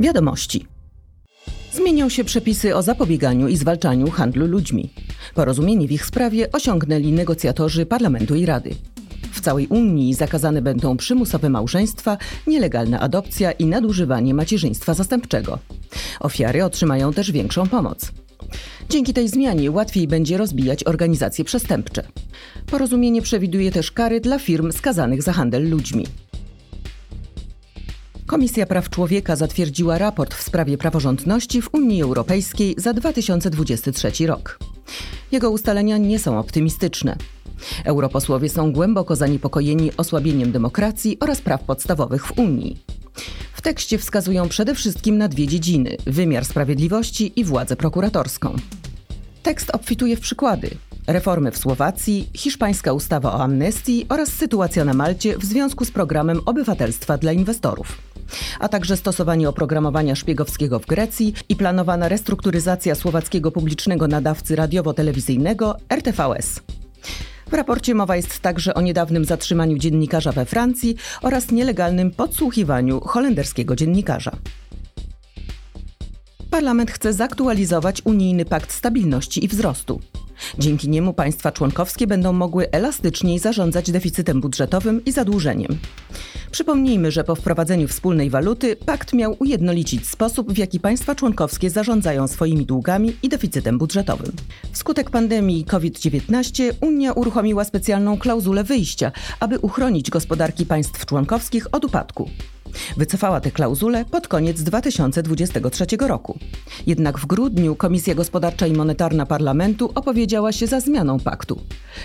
Wiadomości. Zmienią się przepisy o zapobieganiu i zwalczaniu handlu ludźmi. Porozumienie w ich sprawie osiągnęli negocjatorzy Parlamentu i Rady. W całej Unii zakazane będą przymusowe małżeństwa, nielegalna adopcja i nadużywanie macierzyństwa zastępczego. Ofiary otrzymają też większą pomoc. Dzięki tej zmianie łatwiej będzie rozbijać organizacje przestępcze. Porozumienie przewiduje też kary dla firm skazanych za handel ludźmi. Komisja Praw Człowieka zatwierdziła raport w sprawie praworządności w Unii Europejskiej za 2023 rok. Jego ustalenia nie są optymistyczne. Europosłowie są głęboko zaniepokojeni osłabieniem demokracji oraz praw podstawowych w Unii. W tekście wskazują przede wszystkim na dwie dziedziny: wymiar sprawiedliwości i władzę prokuratorską. Tekst obfituje w przykłady: reformy w Słowacji, hiszpańska ustawa o amnestii oraz sytuacja na Malcie w związku z programem obywatelstwa dla inwestorów a także stosowanie oprogramowania szpiegowskiego w Grecji i planowana restrukturyzacja słowackiego publicznego nadawcy radiowo-telewizyjnego RTVS. W raporcie mowa jest także o niedawnym zatrzymaniu dziennikarza we Francji oraz nielegalnym podsłuchiwaniu holenderskiego dziennikarza. Parlament chce zaktualizować unijny pakt stabilności i wzrostu. Dzięki niemu państwa członkowskie będą mogły elastyczniej zarządzać deficytem budżetowym i zadłużeniem. Przypomnijmy, że po wprowadzeniu wspólnej waluty pakt miał ujednolicić sposób, w jaki państwa członkowskie zarządzają swoimi długami i deficytem budżetowym. Wskutek pandemii COVID-19 Unia uruchomiła specjalną klauzulę wyjścia, aby uchronić gospodarki państw członkowskich od upadku. Wycofała tę klauzulę pod koniec 2023 roku. Jednak w grudniu Komisja Gospodarcza i Monetarna Parlamentu opowiedziała się za zmianą paktu.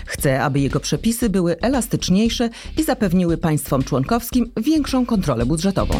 Chce, aby jego przepisy były elastyczniejsze i zapewniły państwom członkowskim większą kontrolę budżetową.